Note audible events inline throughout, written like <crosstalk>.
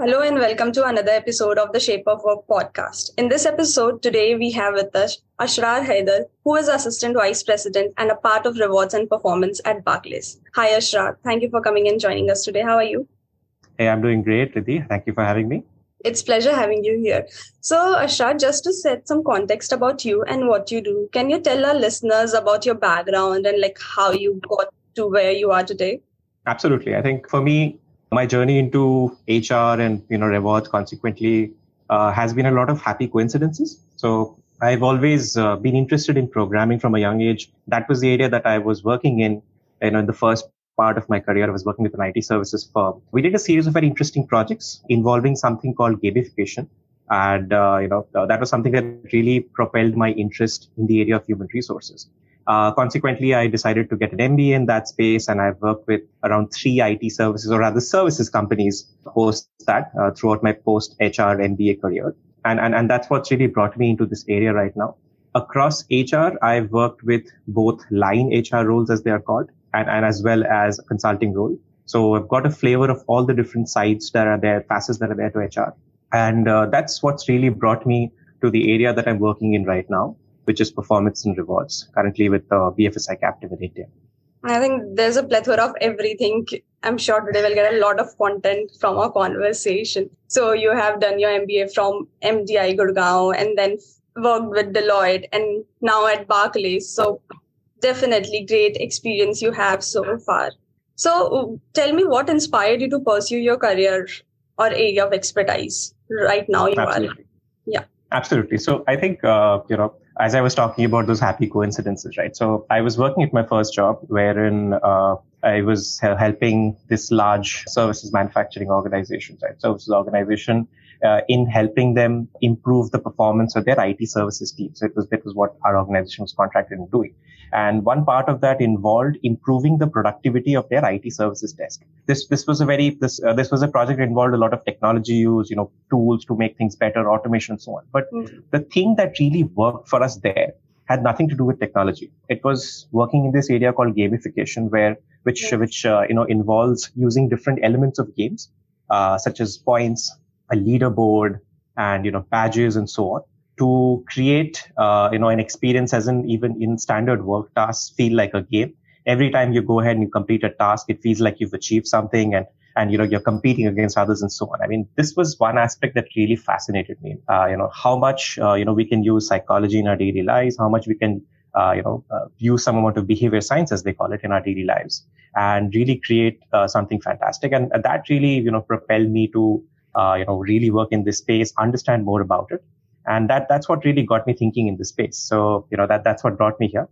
Hello and welcome to another episode of the Shape of Work podcast. In this episode, today we have with us Asraar Hyder, who is Assistant Vice President and a part of Rewards and Performance at Barclays. Hi Asraar, thank you for coming and joining us today. How are you? Hey, I'm doing great, Riddhi. Thank you for having me. It's pleasure having you here. So, Asraar, just to set some context about you and what you do, can you tell our listeners about your background and like how you got to where you are today? Absolutely. I think for me, my journey into HR and you know rewards consequently uh, has been a lot of happy coincidences. So I've always uh, been interested in programming from a young age. That was the area that I was working in. You know, in the first part of my career, I was working with an IT services firm. We did a series of very interesting projects involving something called gamification. And, uh, you know, uh, that was something that really propelled my interest in the area of human resources. Uh, consequently, I decided to get an MBA in that space, and I've worked with around three IT services or rather services companies post that uh, throughout my post HR MBA career. And, and, and that's what's really brought me into this area right now. Across HR, I've worked with both line HR roles as they are called and, and as well as consulting role. So I've got a flavor of all the different sides that are there, facets that are there to HR. And uh, that's what's really brought me to the area that I'm working in right now which is performance and rewards, currently with uh, BFSI captive in India. I think there's a plethora of everything. I'm sure today we'll get a lot of content from our conversation. So you have done your MBA from MDI Gurgaon and then worked with Deloitte and now at Barclays. So definitely great experience you have so far. So tell me what inspired you to pursue your career or area of expertise right now you Absolutely. are. Yeah. Absolutely. So I think, uh, you know, as I was talking about those happy coincidences, right? So I was working at my first job wherein uh, I was helping this large services manufacturing organization, right? Services organization uh, in helping them improve the performance of their IT services team. So it was, that was what our organization was contracted in doing. And one part of that involved improving the productivity of their IT services desk. This, this was a very, this, uh, this was a project that involved a lot of technology use, you know, tools to make things better, automation and so on. But mm-hmm. the thing that really worked for us there had nothing to do with technology. It was working in this area called gamification where, which, yes. which, uh, you know, involves using different elements of games, uh, such as points, a leaderboard and, you know, badges and so on to create, uh, you know, an experience as in even in standard work tasks feel like a game. Every time you go ahead and you complete a task, it feels like you've achieved something and, and, you know, you're competing against others and so on. I mean, this was one aspect that really fascinated me. Uh, you know, how much, uh, you know, we can use psychology in our daily lives, how much we can, uh, you know, uh, use some amount of behavior science, as they call it, in our daily lives and really create uh, something fantastic. And that really, you know, propelled me to, uh, you know, really work in this space, understand more about it. And that, that's what really got me thinking in this space. So, you know, that, that's what brought me here.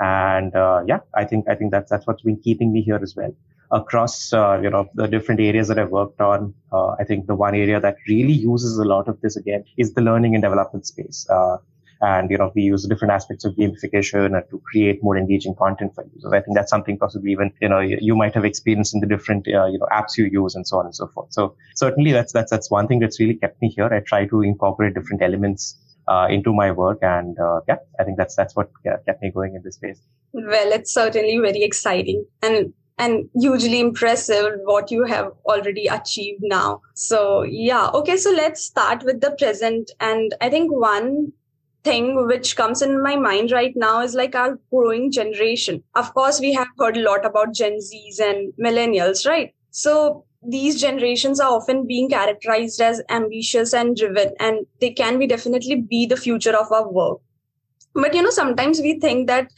And, uh, yeah, I think, I think that's, that's what's been keeping me here as well. Across, uh, you know, the different areas that I've worked on, uh, I think the one area that really uses a lot of this again is the learning and development space. And, you know, we use different aspects of gamification to create more engaging content for users. I think that's something possibly even, you know, you might have experienced in the different, uh, you know, apps you use and so on and so forth. So certainly that's, that's, that's one thing that's really kept me here. I try to incorporate different elements uh, into my work. And uh, yeah, I think that's that's what kept me going in this space. Well, it's certainly very exciting and and hugely impressive what you have already achieved now. So yeah, okay. So let's start with the present. And I think one thing which comes in my mind right now is like our growing generation. Of course, we have heard a lot about Gen Zs and millennials, right? So these generations are often being characterized as ambitious and driven, and they can be definitely be the future of our work. But you know, sometimes we think that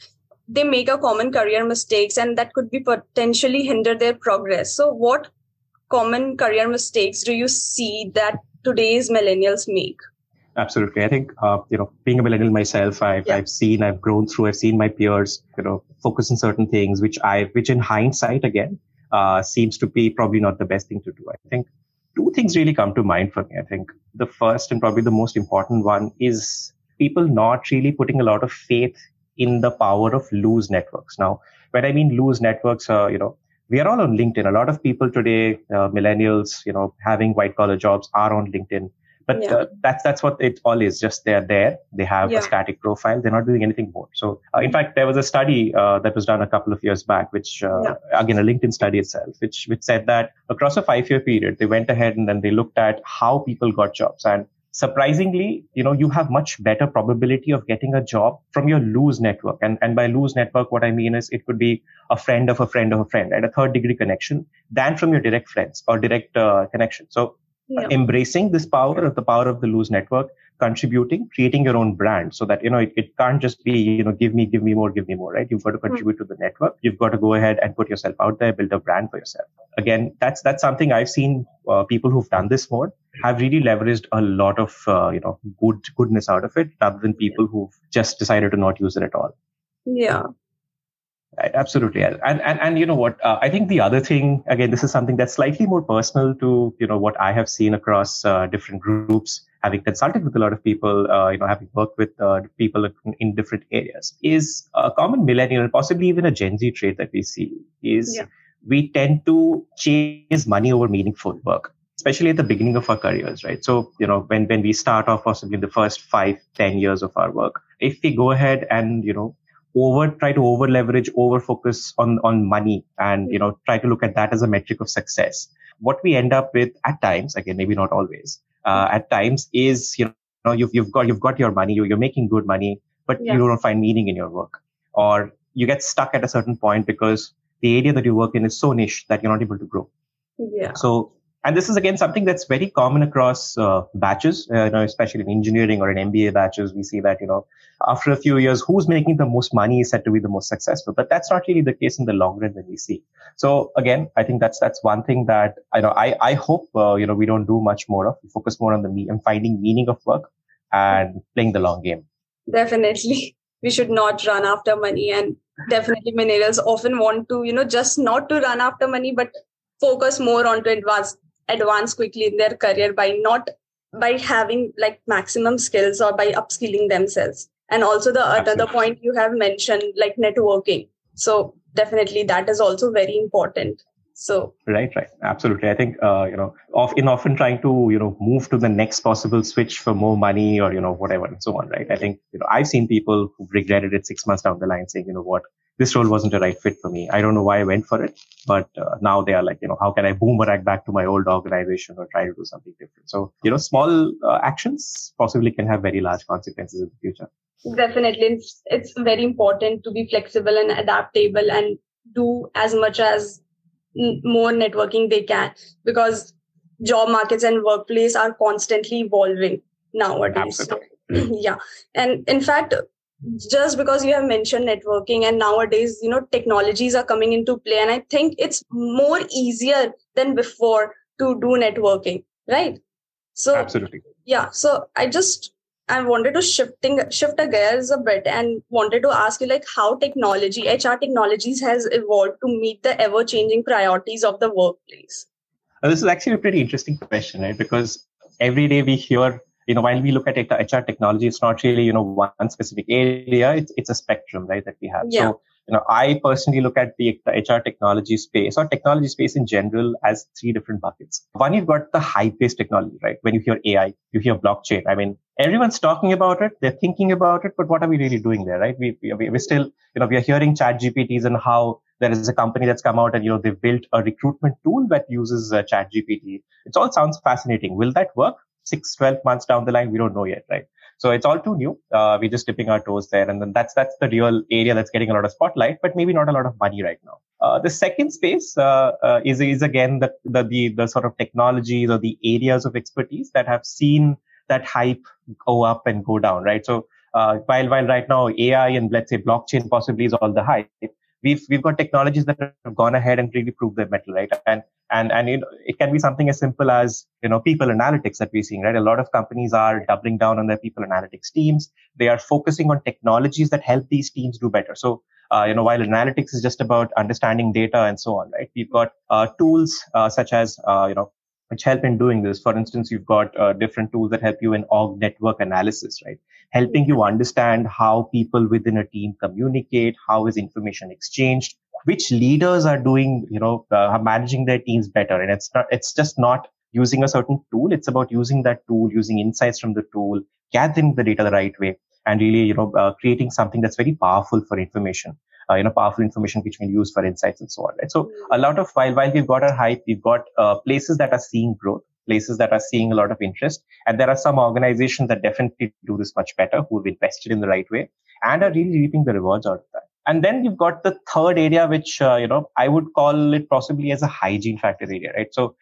they make a common career mistakes and that could be potentially hinder their progress. So what common career mistakes do you see that today's millennials make? Absolutely. I think, uh, you know, being a millennial myself, I've, yeah. I've seen, I've grown through, I've seen my peers, you know, focus on certain things, which I, which in hindsight, again, uh, seems to be probably not the best thing to do. I think two things really come to mind for me. I think the first and probably the most important one is people not really putting a lot of faith in the power of loose networks. Now, when I mean loose networks, uh, you know, we are all on LinkedIn. A lot of people today, uh, millennials, you know, having white collar jobs are on LinkedIn. But yeah. uh, that's that's what it all is. Just they're there. They have yeah. a static profile. They're not doing anything more. So, uh, in fact, there was a study uh, that was done a couple of years back, which uh, yeah. again a LinkedIn study itself, which which said that across a five year period, they went ahead and then they looked at how people got jobs and surprisingly, you know, you have much better probability of getting a job from your loose network. And, and by loose network, what I mean is it could be a friend of a friend of a friend, right? A third degree connection than from your direct friends or direct uh, connection. So yeah. embracing this power of the power of the loose network contributing creating your own brand so that you know it, it can't just be you know give me give me more give me more right you've got to hmm. contribute mm-hmm. to the network you've got to go ahead and put yourself out there build a brand for yourself again that's that's something i've seen uh, people who've done this more have really leveraged a lot of uh, you know good goodness out of it rather than people who've just decided to not use it at all yeah Absolutely, and and and you know what? Uh, I think the other thing again, this is something that's slightly more personal to you know what I have seen across uh, different groups, having consulted with a lot of people, uh, you know, having worked with uh, people in, in, different areas, is a common millennial, and possibly even a Gen Z trait that we see is yeah. we tend to chase money over meaningful work especially at the beginning of our careers, right? So, you know, when, when we start off possibly in the first five, ten years of our work, if we go ahead and, you know, over try to over leverage over focus on on money and you know try to look at that as a metric of success. What we end up with at times again maybe not always uh, at times is you know you've, you've got you've got your money you're you're making good money but yeah. you don't find meaning in your work. Or you get stuck at a certain point because the area that you work in is so niche that you're not able to grow. Yeah. So and this is again something that's very common across uh, batches, uh, you know, especially in engineering or in MBA batches. We see that, you know, after a few years, who's making the most money is said to be the most successful. But that's not really the case in the long run when we see. So again, I think that's that's one thing that I know. I I hope uh, you know we don't do much more of. We focus more on the me finding meaning of work and playing the long game. Definitely, <laughs> we should not run after money and definitely millennials often want to you know just not to run after money but focus more on to advance advance quickly in their career by not by having like maximum skills or by upskilling themselves. And also the Absolutely. another point you have mentioned like networking. So definitely that is also very important. So right right. Absolutely. I think uh, you know of in often trying to you know move to the next possible switch for more money or you know whatever and so on right? I think you know i've seen people who've regretted it six months down the line saying you know what this role wasn't a right fit for me. I don't know why I went for it, but uh, now they are like, you know, how can I boomerang back to my old organization or try to do something different? So, you know, small uh, actions possibly can have very large consequences in the future. Definitely. It's, it's very important to be flexible and adaptable and do as much as more networking they can because job markets and workplace are constantly evolving nowadays. Absolutely. <clears throat> yeah. And in fact, just because you have mentioned networking and nowadays you know technologies are coming into play and i think it's more easier than before to do networking right? So absolutely. yeah so i just i wanted to shifting shift a gears a bit and wanted to ask you like how technology hr technologies has evolved to meet the ever changing priorities of the workplace. Uh, this is actually a pretty interesting question right? Because every day we hear you know, while we look at HR technology, it's not really, you know, one specific area. It's, it's a spectrum, right, that we have. Yeah. So, you know, I personally look at the, the HR technology space or technology space in general as three different buckets. One, you've got the hype-based technology, right? When you hear AI, you hear blockchain. I mean, everyone's talking about it. They're thinking about it, but what are we really doing there, right? We, we, we still, you know, we are hearing ChatGPTs and how there is a company that's come out and, you know, they've built a recruitment tool that uses uh, ChatGPT. It all sounds fascinating. Will that work? Six, 12 months down the line, we don't know yet, right? So it's all too new. Uh, we're just dipping our toes there. And then that's, that's the real area that's getting a lot of spotlight, but maybe not a lot of money right now. Uh, the second space, uh, uh is, is again the, the, the, the sort of technologies or the areas of expertise that have seen that hype go up and go down, right? So, uh, while, while right now AI and let's say blockchain possibly is all the hype, we've we've got technologies that have gone ahead and really proved their mettle, right? And and and you know, it can be something as simple as you know people analytics that we're seeing, right? A lot of companies are doubling down on their people analytics teams. They are focusing on technologies that help these teams do better. So uh, you know, while analytics is just about understanding data and so on, right? We've got uh, tools uh, such as uh, you know which help in doing this. For instance, you've got uh, different tools that help you in org network analysis, right? Helping you understand how people within a team communicate, how is information exchanged, which leaders are doing, you know, uh, managing their teams better. And it's not, it's just not using a certain tool. It's about using that tool, using insights from the tool, gathering the data the right way, and really, you know, uh, creating something that's very powerful for information. Uh, you know, powerful information which we use for insights and so on. Right? So a lot of while while we've got our hype, we've got uh, places that are seeing growth, places that are seeing a lot of interest, and there are some organizations that definitely do this much better, who've invested in the right way, and are really reaping the rewards out of that. And then you've got the third area, which uh, you know I would call it possibly as a hygiene factor area, right? So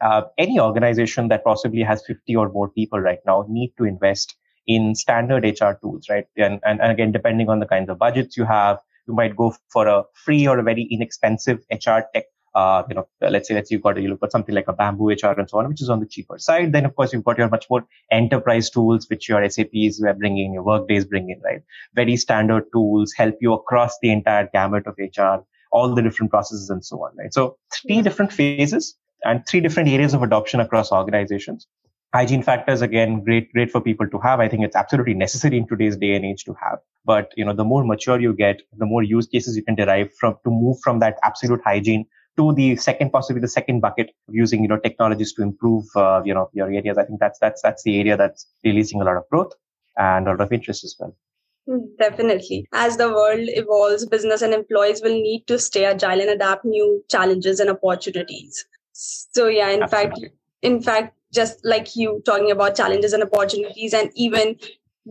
uh, any organization that possibly has 50 or more people right now need to invest in standard HR tools, right? And, and, and again, depending on the kinds of budgets you have, you might go for a free or a very inexpensive HR tech. Uh, you know, let's say, let's you've got, you look at something like a BambooHR and so on, which is on the cheaper side. Then, of course, you've got your much more enterprise tools, which your SAPs were bringing, your workdays bring in, right? Very standard tools help you across the entire gamut of HR, all the different processes and so on, right? So three different phases and three different areas of adoption across organizations. Hygiene factors, again, great, great for people to have. I think it's absolutely necessary in today's day and age to have. But, you know, the more mature you get, the more use cases you can derive from to move from that absolute hygiene to the second, possibly the second bucket of using, you know, technologies to improve, uh, you know, your areas. I think that's, that's, that's the area that's releasing a lot of growth and a lot of interest as well. Hmm, definitely. As the world evolves, business and employees will need to stay agile and adapt new challenges and opportunities. So yeah, in Absolutely. fact, in fact, just like you talking about challenges and opportunities, and even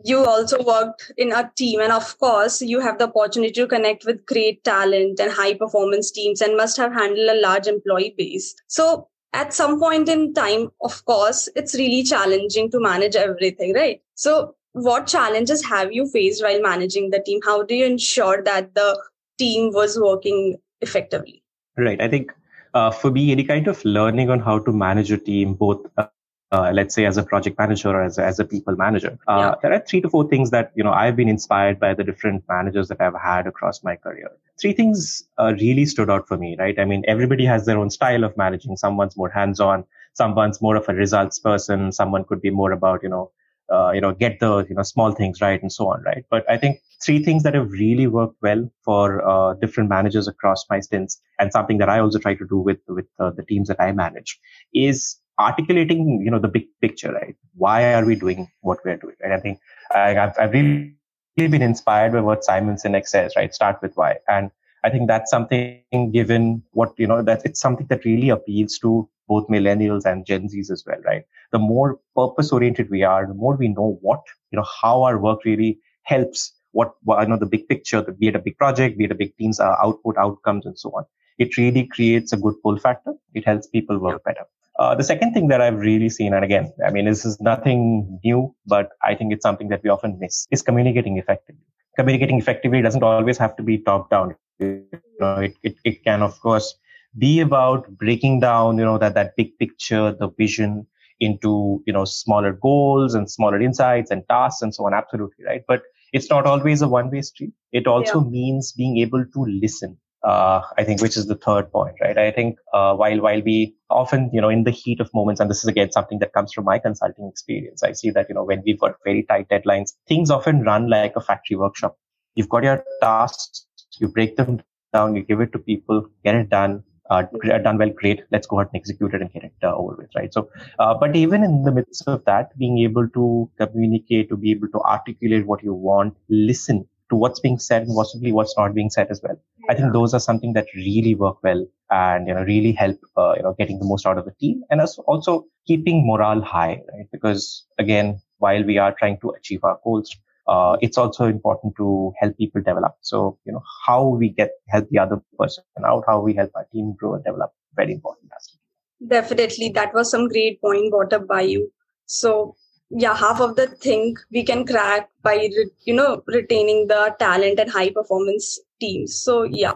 you also worked in a team, and of course, you have the opportunity to connect with great talent and high performance teams, and must have handled a large employee base. So at some point in time, of course, it's really challenging to manage everything, right? So what challenges have you faced while managing the team? How do you ensure that the team was working effectively? Right. I think uh, for me, any kind of learning on how to manage a team, both uh, uh, let's say as a project manager or as a, as a people manager. Uh, yeah. There are three to four things that, you know, I've been inspired by the different managers that I've had across my career. Three things uh, really stood out for me, right? I mean, everybody has their own style of managing. Someone's more hands-on. Someone's more of a results person. Someone could be more about, you know, uh, you know, get the, you know, small things right and so on, right? But I think three things that have really worked well for uh, different managers across my stints and something that I also try to do with, with uh, the teams that I manage is articulating, you know, the big picture, right? Why are we doing what we're doing? And I think I, have I've really been inspired by what Simon Sinek says, right? Start with why. And I think that's something given what, you know, that it's something that really appeals to both millennials and Gen Zs as well, right? The more purpose oriented we are, the more we know what, you know, how our work really helps what, what I know the big picture, the, be it a big project, be it a big team's uh, output, outcomes, and so on. It really creates a good pull factor. It helps people work better. Uh, the second thing that I've really seen, and again, I mean, this is nothing new, but I think it's something that we often miss, is communicating effectively. Communicating effectively doesn't always have to be top down. You know, it, it, it can, of course, be about breaking down, you know, that, that big picture, the vision into, you know, smaller goals and smaller insights and tasks and so on. Absolutely. Right. But it's not always a one way street. It also yeah. means being able to listen. Uh, I think, which is the third point, right? I think, uh, while, while we often, you know, in the heat of moments, and this is again something that comes from my consulting experience, I see that, you know, when we've got very tight deadlines, things often run like a factory workshop. You've got your tasks, you break them down, you give it to people, get it done, uh, done well, great. Let's go ahead and execute it and get it uh, over with, right? So, uh, but even in the midst of that, being able to communicate, to be able to articulate what you want, listen to what's being said and possibly what's not being said as well. I think those are something that really work well and you know really help uh, you know getting the most out of the team and also keeping morale high, right? Because again, while we are trying to achieve our goals, uh, it's also important to help people develop. So, you know, how we get help the other person out, how we help our team grow and develop, very important aspect. Definitely, that was some great point brought up by you. So, yeah, half of the thing we can crack by you know retaining the talent and high performance teams. So, yeah,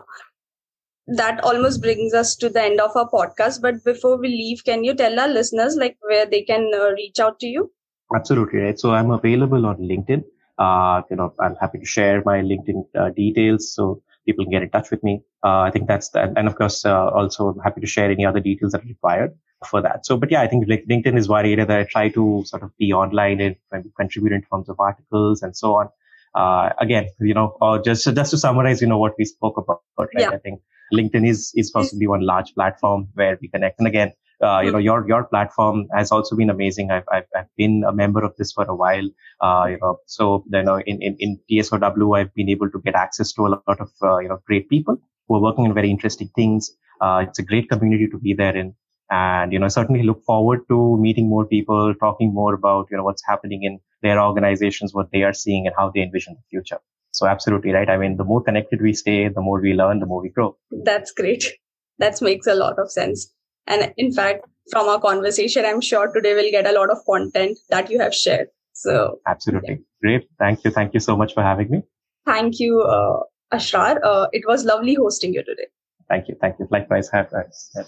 that almost brings us to the end of our podcast. But before we leave, can you tell our listeners like where they can uh, reach out to you? Absolutely right. So I'm available on LinkedIn you know, I'm happy to share my LinkedIn uh, details so people can get in touch with me. Uh, I think that's that. And of course, uh, also happy to share any other details that are required. for that. So, but yeah, I think LinkedIn is one area that I try to sort of be online and contribute in terms of articles and so on. Uh, again, you know, uh, just just to summarize, you know, what we spoke about, right? Yeah. I think LinkedIn is is possibly one large platform where we connect. And again, uh, you know, your your platform has also been amazing. I've I've, I've been a member of this for a while. Uh, you know, so you know, in in in TSOW, I've been able to get access to a lot of uh, you know great people who are working on very interesting things. Uh, it's a great community to be there in. And you know certainly look forward to meeting more people talking more about you know what's happening in their organizations what they are seeing and how they envision the future. So absolutely right. I mean the more connected we stay the more we learn the more we grow. That's great. That makes a lot of sense and in fact from our conversation i'm sure today we'll get a lot of content that you have shared. So absolutely. Yeah. great. Thank you. Thank you so much for having me. Thank you uh, ashrar. Uh, it was lovely hosting you today. Thank you. Thank you. Likewise. Have, have